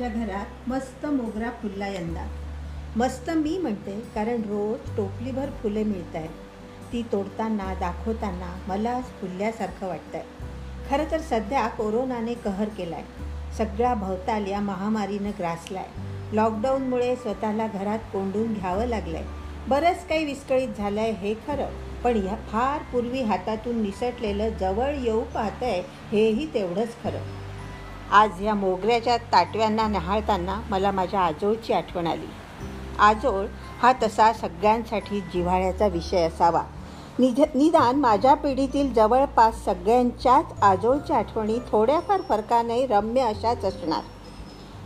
माझ्या घरात मस्त मोगरा फुलला यंदा. मस्त मी म्हणते कारण रोज टोपलीभर फुले मिळत आहेत ती तोडताना दाखवताना मला फुलल्यासारखं वाटतं आहे खरं तर सध्या कोरोनाने कहर केला आहे सगळा भवताल या महामारीनं ग्रासला आहे लॉकडाऊनमुळे स्वतःला घरात कोंडून घ्यावं लागलं आहे बरंच काही विस्कळीत झालं आहे हे खरं पण ह्या फार पूर्वी हातातून निसटलेलं जवळ येऊ पाहतंय हेही तेवढंच खरं. आज या मोगऱ्याच्या ताटव्यांना न्याहाळताना मला माझ्या आजोळची आठवण आली. आजोळ हा तसा सगळ्यांसाठी जिव्हाळ्याचा विषय असावा. निध निदान माझ्या पिढीतील जवळपास सगळ्यांच्याच आजोळच्या आठवणी थोड्याफार फरकाने रम्य अशाच असणार.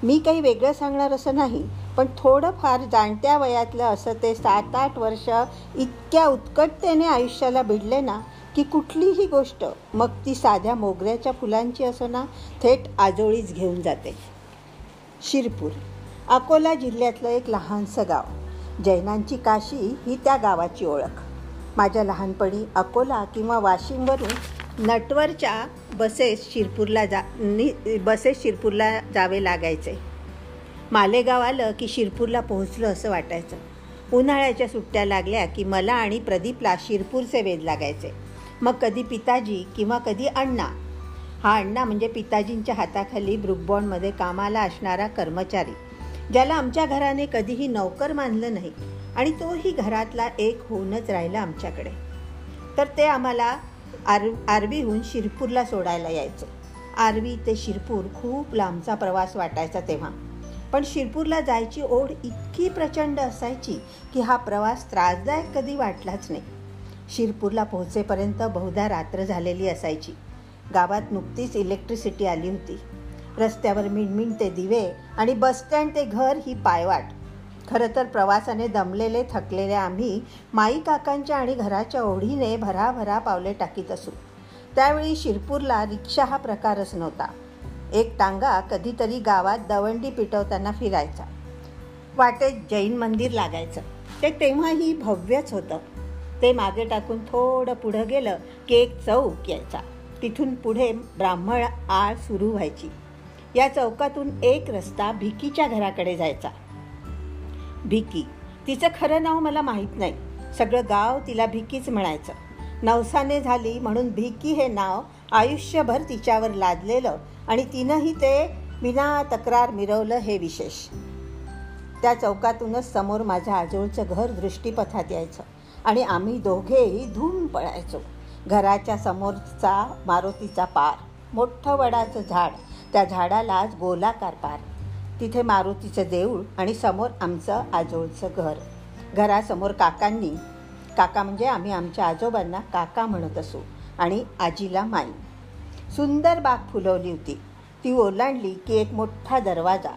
मी काही वेगळं सांगणार असं नाही पण थोडंफार जाणत्या वयातलं असं ते सात आठ वर्ष इतक्या उत्कटतेने आयुष्याला भिडले ना की कुठलीही गोष्ट मग ती साध्या मोगऱ्याच्या फुलांची असो ना थेट आजोळीच घेऊन जाते. शिरपूर अकोला जिल्ह्यातलं एक लहानसं गाव. जैनांची काशी ही त्या गावाची ओळख. माझ्या लहानपणी अकोला किंवा वाशिमवरून नटवरच्या बसेस शिरपूरला जा नि बसेस शिरपूरला जावे लागायचे. मालेगाव आलं की शिरपूरला पोहोचलं असं वाटायचं. उन्हाळ्याच्या सुट्ट्या लागल्या की मला आणि प्रदीपला शिरपूरचे वेध लागायचे. मग कधी पिताजी किंवा कधी अण्णा. हा अण्णा म्हणजे पिताजींच्या हाताखाली ब्रुकबॉर्नमध्ये कामाला असणारा कर्मचारी ज्याला आमच्या घराने कधीही नोकर मानलं नाही आणि तोही घरातला एक होऊनच राहिला आमच्याकडे. तर ते आम्हाला आर आरवीहून शिरपूरला सोडायला यायचे. आरवी ते शिरपूर खूप लांबचा प्रवास वाटायचा तेव्हा. पण शिरपूरला जायची ओढ इतकी प्रचंड असायची की हा प्रवास त्रासदायक कधी वाटलाच नाही. शिरपूरला पोहोचेपर्यंत बहुधा रात्र झालेली असायची. गावात नुकतीच इलेक्ट्रिसिटी आली होती. रस्त्यावर मिणमिणते दिवे आणि बसस्टँड ते घर ही पायवाट. खरं तर प्रवासाने दमलेले थकलेले आम्ही माई काकांच्या आणि घराच्या ओढीने भराभरा पावले टाकीत असू. त्यावेळी शिरपूरला रिक्षा हा प्रकारच नव्हता. एक टांगा कधीतरी गावात दवंडी पिटवताना फिरायचा. वाटेत जैन मंदिर लागायचं. ते तेव्हाही भव्यच होतं. ते मागे टाकून थोडं पुढं गेलं की एक चौक यायचा. तिथून पुढे ब्राह्मण आळ सुरू व्हायची. या चौकातून एक रस्ता भिकीच्या घराकडे जायचा. भिकी तिचं खरं नाव मला माहीत नाही. सगळं गाव तिला भिकीच म्हणायचं. नवसाने झाली म्हणून भिकी हे नाव आयुष्यभर तिच्यावर लादलेलं आणि तिनंही ते विना तक्रार मिरवलं हे विशेष. त्या चौकातूनच समोर माझ्या आजोळचं घर दृष्टीपथात यायचं. आणि आम्ही दोघेही धूम पळायचो. घराच्या समोरचा मारुतीचा पार मोठं वडाचं झाड त्या झाडालाच गोलाकार पार. तिथे मारुतीचं देऊळ आणि समोर आमचं आजोळचं घर. घरासमोर काकांनी काका म्हणजे आम्ही आमच्या आजोबांना काका म्हणत असू आणि आजीला माई. सुंदर बाग फुलवली होती. ती ओलांडली की एक मोठा दरवाजा.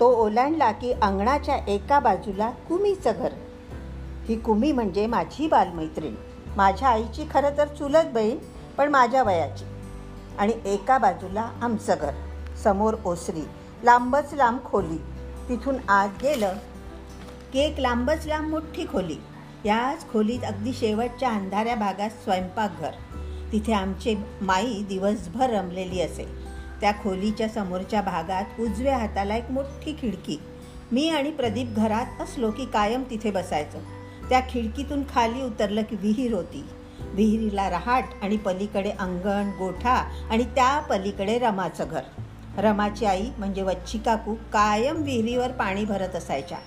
तो ओलांडला की अंगणाच्या एका बाजूला कुमीचं घर. ही कुमी म्हणजे माझी बालमैत्रीण. माझ्या आईची खरं तर चुलत बहीण पण माझ्या वयाची. आणि एका बाजूला आमचं घर समोर ओसरी लांबच लांब खोली. तिथून आत गेलं की एक लांबच लांब मोठी खोली. याच खोलीत अगदी शेवटच्या अंधाऱ्या भागात स्वयंपाकघर. तिथे आमचे माई दिवसभर रमलेली असे. त्या खोलीच्या समोरच्या भागात उजव्या हाताला एक मोठी खिडकी. मी आणि प्रदीप घरात असलो की कायम तिथे बसायचो. त्या खिडकीतून खाली उतरलं की विहीर होती. विहिरीला रहाट आणि पलीकडे अंगण गोठा आणि त्या पलीकडे रमाचं घर. रमाची आई म्हणजे वच्छी काकू कायम विहिरीवर पाणी भरत असायच्या.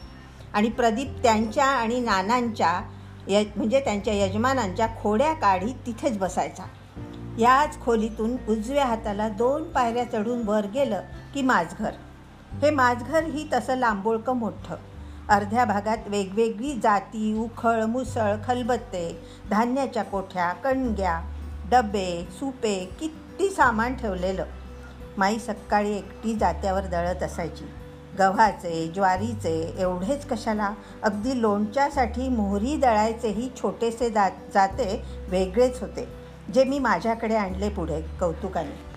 आणि प्रदीप त्यांच्या आणि नानांच्या य म्हणजे त्यांच्या यजमानांच्या खोड्या काढी तिथेच बसायचा. याच खोलीतून उजव्या हाताला दोन पायऱ्या चढून वर गेलं की माझघर. हे माझघर ही तसं लांबोळकं मोठं. अर्ध्या भागात वेगवेगळी जाती उखळ मुसळ खलबत्ते धान्याच्या कोठ्या कणग्या डबे सुपे किती सामान ठेवलेलं. माई सकाळी एकटी जात्यावर दळत असायची. गव्हाचे ज्वारीचे एवढेच कशाला? अगदी लोणच्यासाठी मोहरी दळायचेही छोटेसे जात जाते वेगळेच होते जे मी माझ्याकडे आणले पुढे कौतुकाने.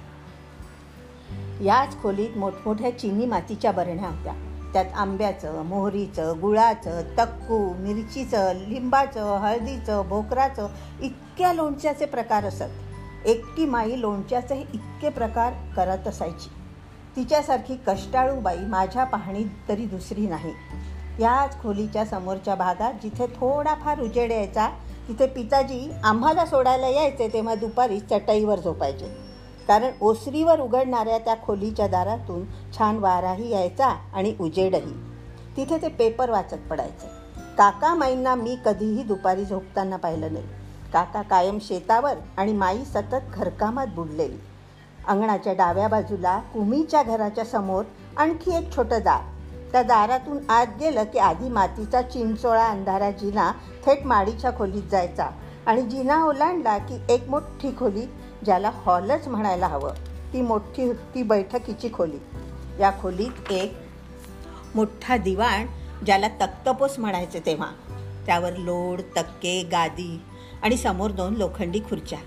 याच खोलीत मोठमोठ्या चिनी मातीच्या बरण्या होत्या. त्यात आंब्याचं मोहरीचं गुळाचं तक्कू मिरचीचं लिंबाचं हळदीचं भोकराचं इतक्या लोणच्याचे प्रकार असत. एकटी माई लोणच्याचे इतके प्रकार करत असायची. तिच्यासारखी कष्टाळू बाई माझ्या पाहणीत तरी दुसरी नाही. याच खोलीच्या समोरच्या भागात जिथे थोडाफार उजेड यायचा तिथे पिताजी आम्हाला सोडायला यायचे तेव्हा दुपारी चटईवर झोपायचे. कारण ओसरीवर उघडणाऱ्या त्या खोलीच्या दारातून छान वाराही यायचा आणि उजेडही. तिथे ते पेपर वाचत पडायचे. काका माईंना मी कधीही दुपारी झोपताना पाहिलं नाही. काका कायम शेतावर आणि माई सतत घरकामात बुडलेली. अंगणाच्या डाव्या बाजूला कुमीच्या घराच्या समोर आणखी एक छोटं दार. त्या दारातून आत गेलं की आधी मातीचा चिंचोळा अंधारा जिना थेट माडीच्या खोलीत जायचा आणि जिना ओलांडला की एक मोठी खोली ज्याला हॉलच म्हणायला हवं ती मोठी ती बैठकीची खोली. या खोलीत एक मोठा दिवाण ज्याला तक्तपोस म्हणायचे तेव्हा. त्यावर लोड तक्के गादी आणि समोर दोन लोखंडी खुर्च्या.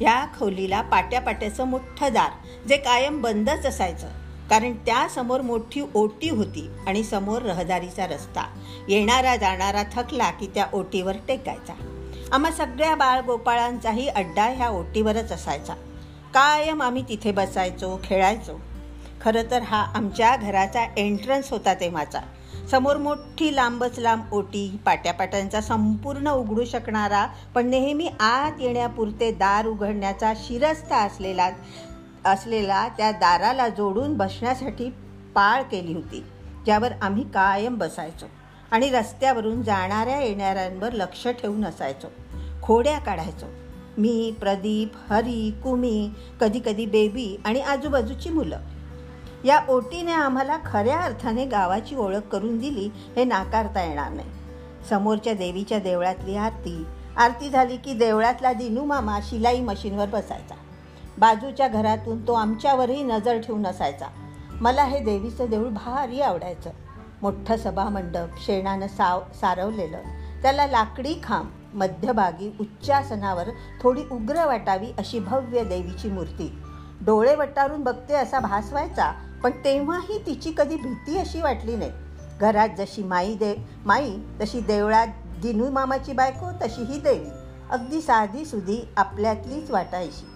या खोलीला पाट्यापाट्याचं मोठं दार जे कायम बंदच असायचं. कारण त्यासमोर मोठी ओटी होती आणि समोर रहदारीचा रस्ता. येणारा जाणारा थकला की त्या ओटीवर टेकायचा. आम्हा सगळ्या बाळगोपाळांचाही अड्डा ह्या ओटीवरच असायचा. कायम आम्ही तिथे बसायचो खेळायचो. खरं तर हा आमच्या घराचा एंट्रन्स होता तेव्हाचा. समोर मोठी लांबच लांब ओटी पाट्यापाट्यांचा संपूर्ण उघडू शकणारा पण नेहमी आत येण्यापुरते दार उघडण्याचा शिरस्ता असलेला असलेला त्या दाराला जोडून बसण्यासाठी पाळ केली होती ज्यावर आम्ही कायम बसायचो. आणि रस्त्यावरून जाणाऱ्या येणाऱ्यांवर लक्ष ठेवून असायचो. खोड्या काढायचो. मी प्रदीप हरी कुमी कधीकधी बेबी आणि आजूबाजूची मुलं. या ओटीने आम्हाला खऱ्या अर्थाने गावाची ओळख करून दिली हे नाकारता येणार नाही. समोरच्या देवीच्या देवळातली आरती आरती झाली की देवळातला दिनू मामा शिलाई मशीनवर बसायचा. बाजूच्या घरातून तो आमच्यावरही नजर ठेवून असायचा. मला हे देवीचं देऊळ भारी आवडायचं. मोठं सभामंडप शेणानं साव सारवलेलं. त्याला लाकडी खांब मध्यभागी उच्चासनावर थोडी उग्र वाटावी अशी भव्य देवीची मूर्ती. डोळे वटारून बघते असा भास व्हायचा पण तेव्हाही तिची कधी भीती अशी वाटली नाही. घरात जशी माई दे माई तशी देवळात दिनू मामाची बायको तशी ही देवी. अगदी साधी सुधी आपल्यातलीच वाटायची.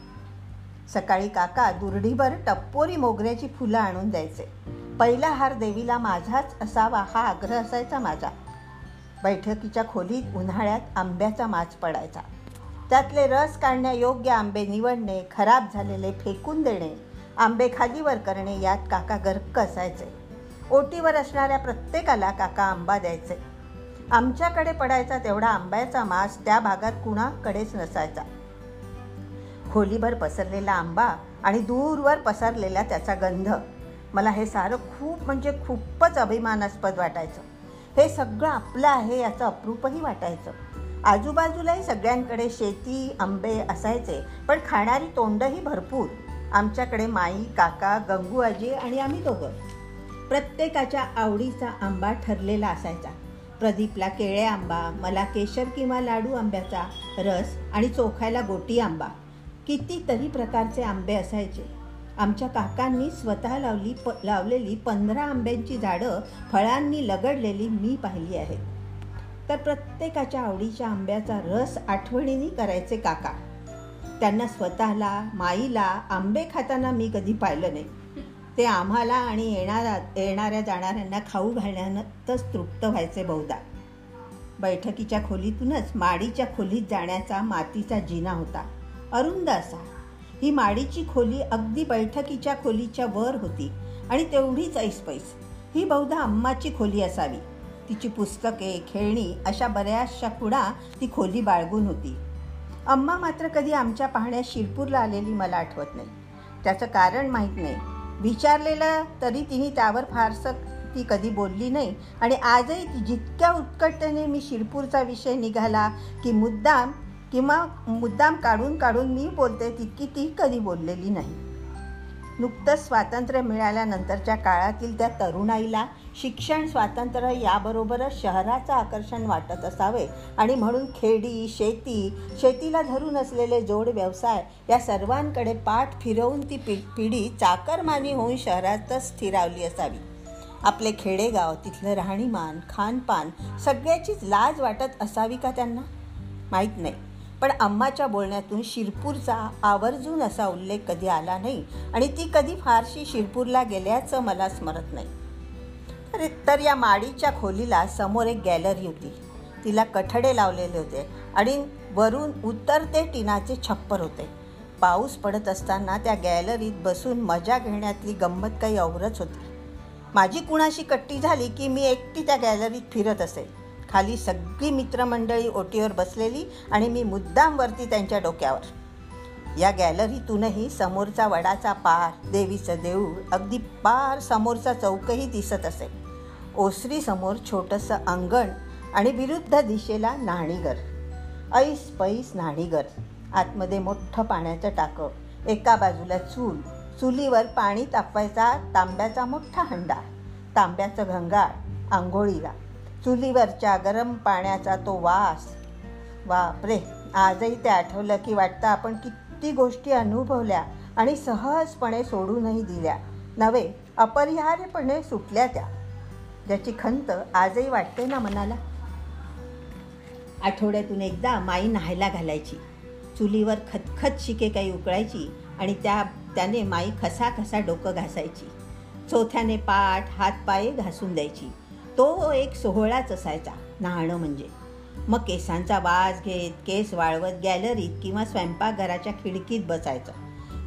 सकाळी काका दुर्ढीभर टप्पोरी मोगऱ्याची फुलं आणून द्यायचे. पहिला हार देवीला माझाच असावा हा आग्रह असायचा माझा. बैठकीच्या खोलीत उन्हाळ्यात आंब्याचा माज पडायचा. त्यातले रस काढण्यायोग्य आंबे निवडणे खराब झालेले फेकून देणे आंबे खालीवर करणे यात काका गर्क असायचे. ओटीवर असणाऱ्या प्रत्येकाला काका आंबा द्यायचे. आमच्याकडे पडायचा तेवढा आंब्याचा मास त्या भागात कुणाकडेच नसायचा. खोलीभर पसरलेला आंबा आणि दूरवर पसरलेला त्याचा गंध. मला हे सारं खूप म्हणजे खूपच अभिमानास्पद वाटायचं. हे सगळं आपलं आहे याचं अप्रूपही वाटायचं. आजूबाजूलाही सगळ्यांकडे शेती आंबे असायचे पण खाणारी तोंडही भरपूर. आमच्याकडे माई काका गंगू आजी आणि आम्ही दोघं. प्रत्येकाच्या आवडीचा आंबा ठरलेला असायचा. प्रदीपला केळे आंबा मला केशर किंवा लाडू आंब्याचा रस आणि चोखायला गोटी आंबा. कितीतरी प्रकारचे आंबे असायचे. आमच्या काकांनी स्वतः लावली प लावलेली पंधरा आंब्यांची झाडं फळांनी लगडलेली मी पाहिली आहेत. तर प्रत्येकाच्या आवडीच्या आंब्याचा रस आठवणीने करायचे काका. त्यांना स्वतःला माईला आंबे खाताना मी कधी पाहिलं नाही. ते आम्हाला आणि येणाऱ्या येणाऱ्या जाणाऱ्यांना खाऊ घालण्यातच तृप्त व्हायचे बहुधा. बैठकीच्या खोलीतूनच माडीच्या खोलीत जाण्याचा मातीचा जिना होता. अरुंद असा. ही माडीची खोली अगदी बैठकीच्या खोलीच्या वर होती आणि तेवढीच ऐसपैस. ही बहुधा अम्माची खोली असावी. तिची पुस्तके खेळणी अशा बऱ्याचशा खुणा ती खोली बाळगून होती. अम्मा मात्र कधी आमच्या पाहण्यात शिरपूरला आलेली मला आठवत नाही. त्याचं कारण माहीत नाही. विचारलेलं तरी तिने त्यावर फारसं ती कधी बोलली नाही आणि आजही ती जितक्या उत्कटतेने मी शिरपूरचा विषय निघाला की मुद्दाम किंवा मुद्दाम काढून काढून मी बोलते तितकी ती कधी बोललेली नाही. नुकतंच स्वातंत्र्य मिळाल्यानंतरच्या काळातील त्या तरुणाईला शिक्षण स्वातंत्र्य याबरोबरच शहराचं आकर्षण वाटत असावे आणि म्हणून खेडी शेती शेतीला धरून असलेले जोड व्यवसाय या सर्वांकडे पाठ फिरवून ती पि पिढी चाकरमानी होऊन शहरातच स्थिरावली असावी. आपले खेडेगाव तिथलं राहणीमान खानपान सगळ्याचीच लाज वाटत असावी का त्यांना? माहीत नाही. पण अम्माच्या बोलण्यातून शिरपूरचा आवर्जून असा उल्लेख कधी आला नाही आणि ती कधी फारशी शिरपूरला गेल्याचं मला स्मरत नाही. तर तर या माडीच्या खोलीला समोर एक गॅलरी होती. तिला कठडे लावलेले होते आणि वरून उतरते टिनाचे छप्पर होते. पाऊस पडत असताना त्या गॅलरीत बसून मजा घेण्यातली गंमत काही औरच होती. माझी कुणाशी कट्टी झाली की मी एकटी त्या गॅलरीत फिरत असे. खाली सगळी मित्रमंडळी ओटीवर बसलेली आणि मी मुद्दामवरती त्यांच्या डोक्यावर. या गॅलरीतूनही समोरचा वडाचा पार देवीचं देऊळ अगदी पार समोरचा चौकही दिसत असे. ओसरीसमोर छोटंसं अंगण आणि विरुद्ध दिशेला न्हाणीघर ऐस पैस न्हाणीघर आतमध्ये मोठं पाण्याचं टाकं. एका बाजूला चूल. चुलीवर पाणी तापवायचा तांब्याचा मोठा हंडा. तांब्याचं घंगाळ. आंघोळीला. चुलीवरच्या गरम पाण्याचा तो वास. बापरे आजही ते आठवलं की वाटतं आपण किती गोष्टी अनुभवल्या आणि सहजपणे सोडूनही दिल्या. नव्हे अपरिहार्यपणे सुटल्या त्या. ज्याची खंत आजही वाटते ना मनाला? आठवड्यातून एकदा माई न्हायला घालायची. चुलीवर खतखत शिके काही उकळायची आणि त्या त्याने माई खसा खसा डोकं घासायची. चौथ्याने पाठ हातपाये घासून द्यायची. तो एक सोहळाच असायचा न्हाणं म्हणजे. मग केसांचा वास घेत केस वाळवत गॅलरीत किंवा स्वयंपाकघराच्या खिडकीत बसायचं.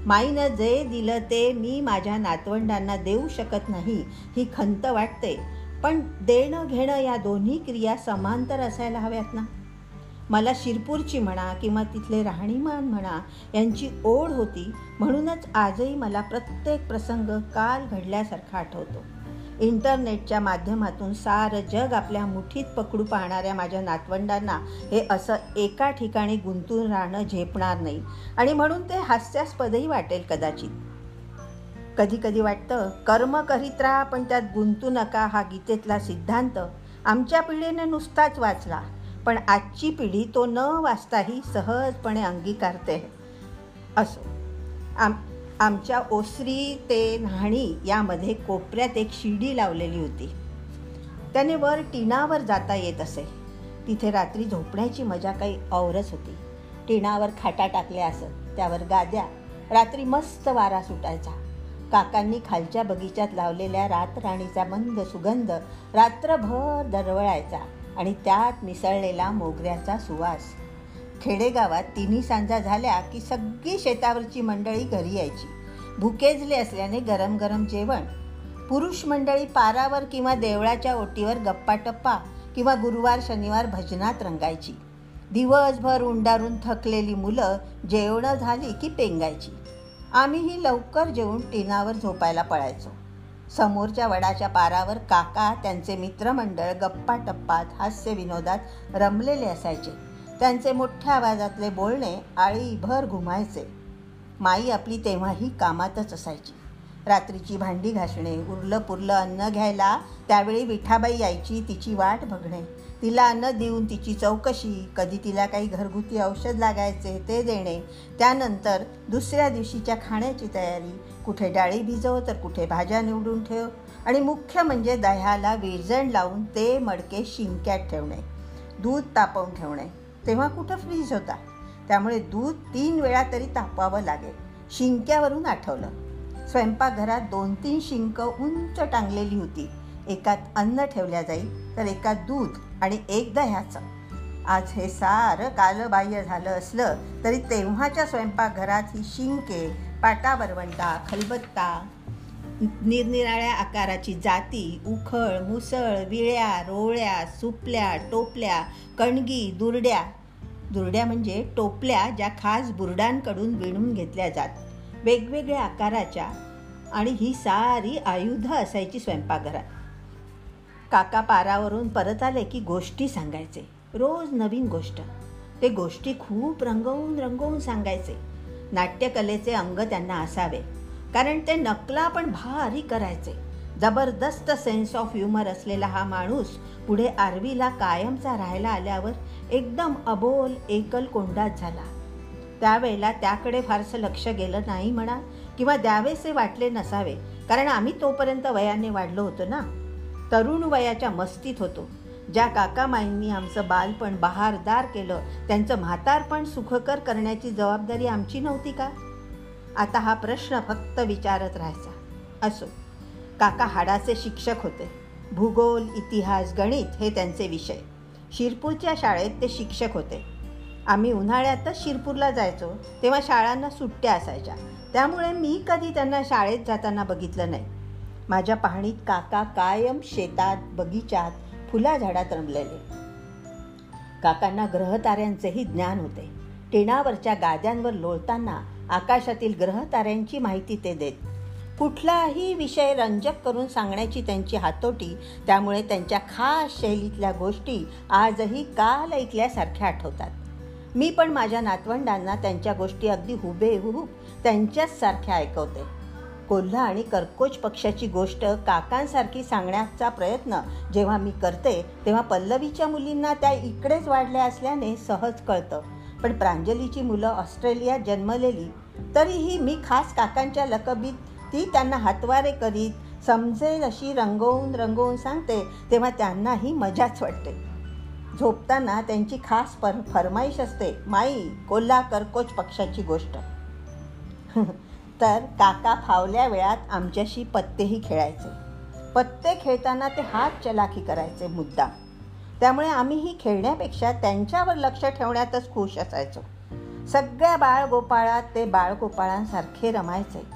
माईनं जे दिलं ते मी माझ्या नातवंडांना देऊ शकत नाही ही खंत वाटते. पण देणं घेणं या दोन्ही क्रिया समांतर असायला हव्यात ना? मला शिरपूरची म्हणा किंवा तिथले राहणीमान म्हणा यांची ओढ होती म्हणूनच आजही मला प्रत्येक प्रसंग काल घडल्यासारखा आठवतो. इंटरनेटच्या माध्यमातून सारं जग आपल्या मुठीत पकडू पाहणाऱ्या माझ्या नातवंडांना हे असं एका ठिकाणी गुंतून राहणं झेपणार नाही. आणि म्हणून ते हास्यास्पदही वाटेल कदाचित. कधी कधी वाटतं कर्म करीत राहा पण त्यात गुंतू नका हा गीतेतला सिद्धांत. आमच्या पिढीने नुसताच वाचला पण आजची पिढी तो न वाचताही सहजपणे अंगीकारते. असो. आम आमच्या ओसरी ते न्हाणी यामध्ये कोपऱ्यात एक शिडी लावलेली होती. त्याने वर टिनावर जाता येत असे. तिथे रात्री झोपण्याची मजा काही औरच होती. टिनावर खाटा टाकल्या असत. त्यावर गाद्या. रात्री मस्त वारा सुटायचा. काकांनी खालच्या बगीच्यात लावलेल्या रातराणीचा मंद सुगंध रात्रभर दरवळायचा आणि त्यात मिसळलेला मोगऱ्याचा सुवास. खेडेगावात तिन्ही सांजा झाल्या की सगळी शेतावरची मंडळी घरी यायची. भुकेजले असल्याने गरम गरम जेवण. पुरुष मंडळी पारावर किंवा देवळाच्या ओटीवर गप्पा टप्पा किंवा गुरुवार शनिवार भजनात रंगायची. दिवसभर उंडारून थकलेली मुलं जेवणं झाली की पेंगायची. आम्हीही लवकर जेवून टिनावर झोपायला पळायचो. समोरच्या वडाच्या पारावर काका त्यांचे मित्रमंडळ गप्पा टप्पात हास्य विनोदात रमलेले असायचे. त्यांचे मोठ्या आवाजातले बोलणे आळीभर घुमायचे. माई आपली तेव्हाही कामातच असायची. रात्रीची भांडी घासणे उरलं पुरलं अन्न घ्यायला त्यावेळी विठाबाई यायची तिची वाट बघणे. तिला अन्न देऊन तिची चौकशी कधी तिला काही घरगुती औषध लागायचे ते देणे. त्यानंतर दुसऱ्या दिवशीच्या खाण्याची तयारी. कुठे डाळी भिजव तर कुठे भाज्या निवडून ठेव. आणि मुख्य म्हणजे दह्याला विरजण लावून ते मडके शिंक्यात ठेवणे. दूध तापवून ठेवणे. तेव्हा कुठं फ्रीज होता? त्यामुळे दूध तीन वेळा तरी तापवावं लागेल. शिंक्यावरून आठवलं. स्वयंपाकघरात दोन तीन शिंक उंच टांगलेली होती. एकात अन्न ठेवल्या जाईल तर एकात दूध आणि एक दह्याचं आज हे सारं कालबाह्य झालं असलं तरी तेव्हाच्या स्वयंपाकघरात ही शिंके पाटावरवंटा खलबत्ता निरनिराळ्या आकाराची जाती उखळ मुसळ विळ्या रोळ्या सुपल्या टोपल्या कणगी दुरड्या. दुरड्या म्हणजे टोपल्या ज्या खास बुरडांकडून विणून घेतल्या जात. वेगवेगळ्या आकाराच्या आणि ही सारी आयुधं असायची स्वयंपाकघरात. काका पारावरून परत आले की गोष्टी सांगायचे. रोज नवीन गोष्ट. ते गोष्टी खूप रंगवून रंगवून सांगायचे. नाट्यकलेचे अंग त्यांना असावे. कारण ते नकला पण भारी करायचे. जबरदस्त सेन्स ऑफ ह्युमर असलेला हा माणूस पुढे आरवीला कायमचा राहायला आल्यावर एकदम अबोल एकल कोंडात झाला. त्यावेळेला त्याकडे फारसं लक्ष गेलं नाही म्हणा किंवा द्यावेसे वाटले नसावे कारण आम्ही तोपर्यंत वयाने वाढलो होतो ना. तरुण वयाच्या मस्तीत होतो. ज्या काकामाईंनी आमचं बालपण बहारदार केलं त्यांचं म्हातारपण सुखकर करण्याची जबाबदारी आमची नव्हती का? आता हा प्रश्न फक्त विचारत राहायचा. असो काका हाडाचे शिक्षक होते. भूगोल इतिहास गणित हे त्यांचे विषय. शिरपूरच्या शाळेत ते शिक्षक होते. आम्ही उन्हाळ्यातच शिरपूरला जायचो तेव्हा शाळांना सुट्ट्या असायच्या. त्यामुळे मी कधी त्यांना शाळेत जाताना बघितलं नाही. माझ्या पाहणीत काका कायम शेतात बगीचात फुला झाडात रमलेले. काकांना ग्रहताऱ्यांचेही ज्ञान होते. टेणावरच्या गाद्यांवर लोळताना आकाशातील ग्रहताऱ्यांची माहिती ते देत. कुठलाही विषय रंजक करून सांगण्याची त्यांची हातोटी त्यामुळे त्यांच्या खास शैलीतल्या गोष्टी आजही काल ऐकल्यासारख्या आठवतात. मी पण माझ्या नातवंडांना त्यांच्या गोष्टी अगदी हुबेहूब त्यांच्याच सारख्या ऐकवते. कोल्हा आणि कर्कोच पक्षाची गोष्ट काकांसारखी सांगण्याचा प्रयत्न जेव्हा मी करते तेव्हा पल्लवीच्या मुलींना त्या इकडेच वाढल्या असल्याने सहज कळतं. पण प्रांजलीची मुलं ऑस्ट्रेलियात जन्मलेली तरीही मी खास काकांच्या लकबीत ती त्यांना हातवारे करीत समजेल अशी रंगवून रंगवून सांगते तेव्हा त्यांनाही मजाच वाटते. झोपताना त्यांची खास पर फरमाईश असते माई कोल्हा करकोच पक्षाची गोष्ट. तर काका फावल्या वेळात आमच्याशी पत्तेही खेळायचे. पत्ते खेळताना ते हात चलाखी करायचे मुद्दा त्यामुळे आम्हीही खेळण्यापेक्षा त्यांच्यावर लक्ष ठेवण्यातच खुश असायचो. सगळ्या बाळगोपाळात ते बाळगोपाळांसारखे रमायचे.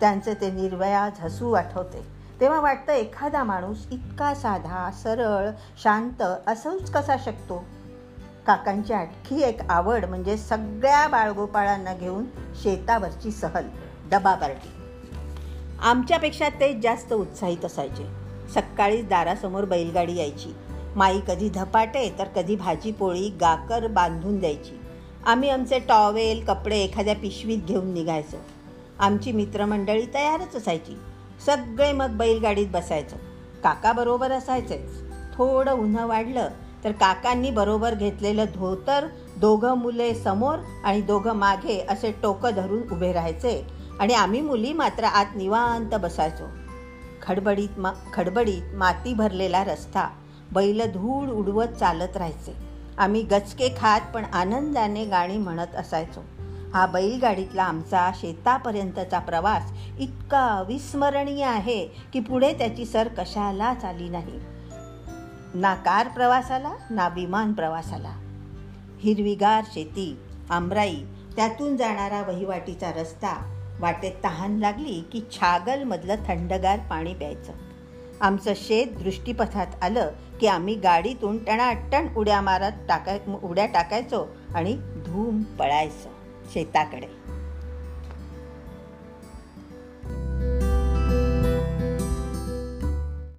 त्यांचे ते निर्वयाज हसू आठवते. तेव्हा वाटतं एखादा माणूस इतका साधा सरळ शांत असंच कसा शकतो? काकांची आणखी एक आवड म्हणजे सगळ्या बाळगोपाळांना घेऊन शेतावरची सहल डबा पार्टी. आमच्यापेक्षा तेच जास्त उत्साहित असायचे. सकाळी दारासमोर बैलगाडी यायची. माई कधी धपाटे तर कधी भाजी पोळी गाकर बांधून द्यायची. आम्ही आमचे टॉवेल कपडे एखाद्या पिशवीत घेऊन निघायचो. आमची मित्रमंडळी तयारच असायची. सगळे मग बैलगाडीत बसायचं. काका बरोबर असायचेच थोडं उन्हं वाढलं तर काकांनी बरोबर घेतलेलं धोतर दोघं मुले समोर आणि दोघं मागे असे टोकं धरून उभे राहायचे आणि आम्ही मुली मात्र आत निवांत बसायचो. खडबडीत मा खडबडीत माती भरलेला रस्ता बैल धूळ उडवत चालत राहायचे. आम्ही गचके खात पण आनंदाने गाणी म्हणत असायचो. हा बैलगाडीतला आमचा शेतापर्यंतचा प्रवास इतका विस्मरणीय आहे की पुढे त्याची सर कशालाच आली नाही. ना कार प्रवासाला ना विमान प्रवासाला. हिरवीगार शेती आमराई त्यातून जाणारा वहिवाटीचा रस्ता वाटेत तहान लागली की छागलमधलं थंडगार पाणी प्यायचं. आमचं शेत दृष्टीपथात आलं की आम्ही गाडीतून टणाटण उड्या मारत टाकाय उड्या टाकायचो आणि धूम पळायचो शेताकडे.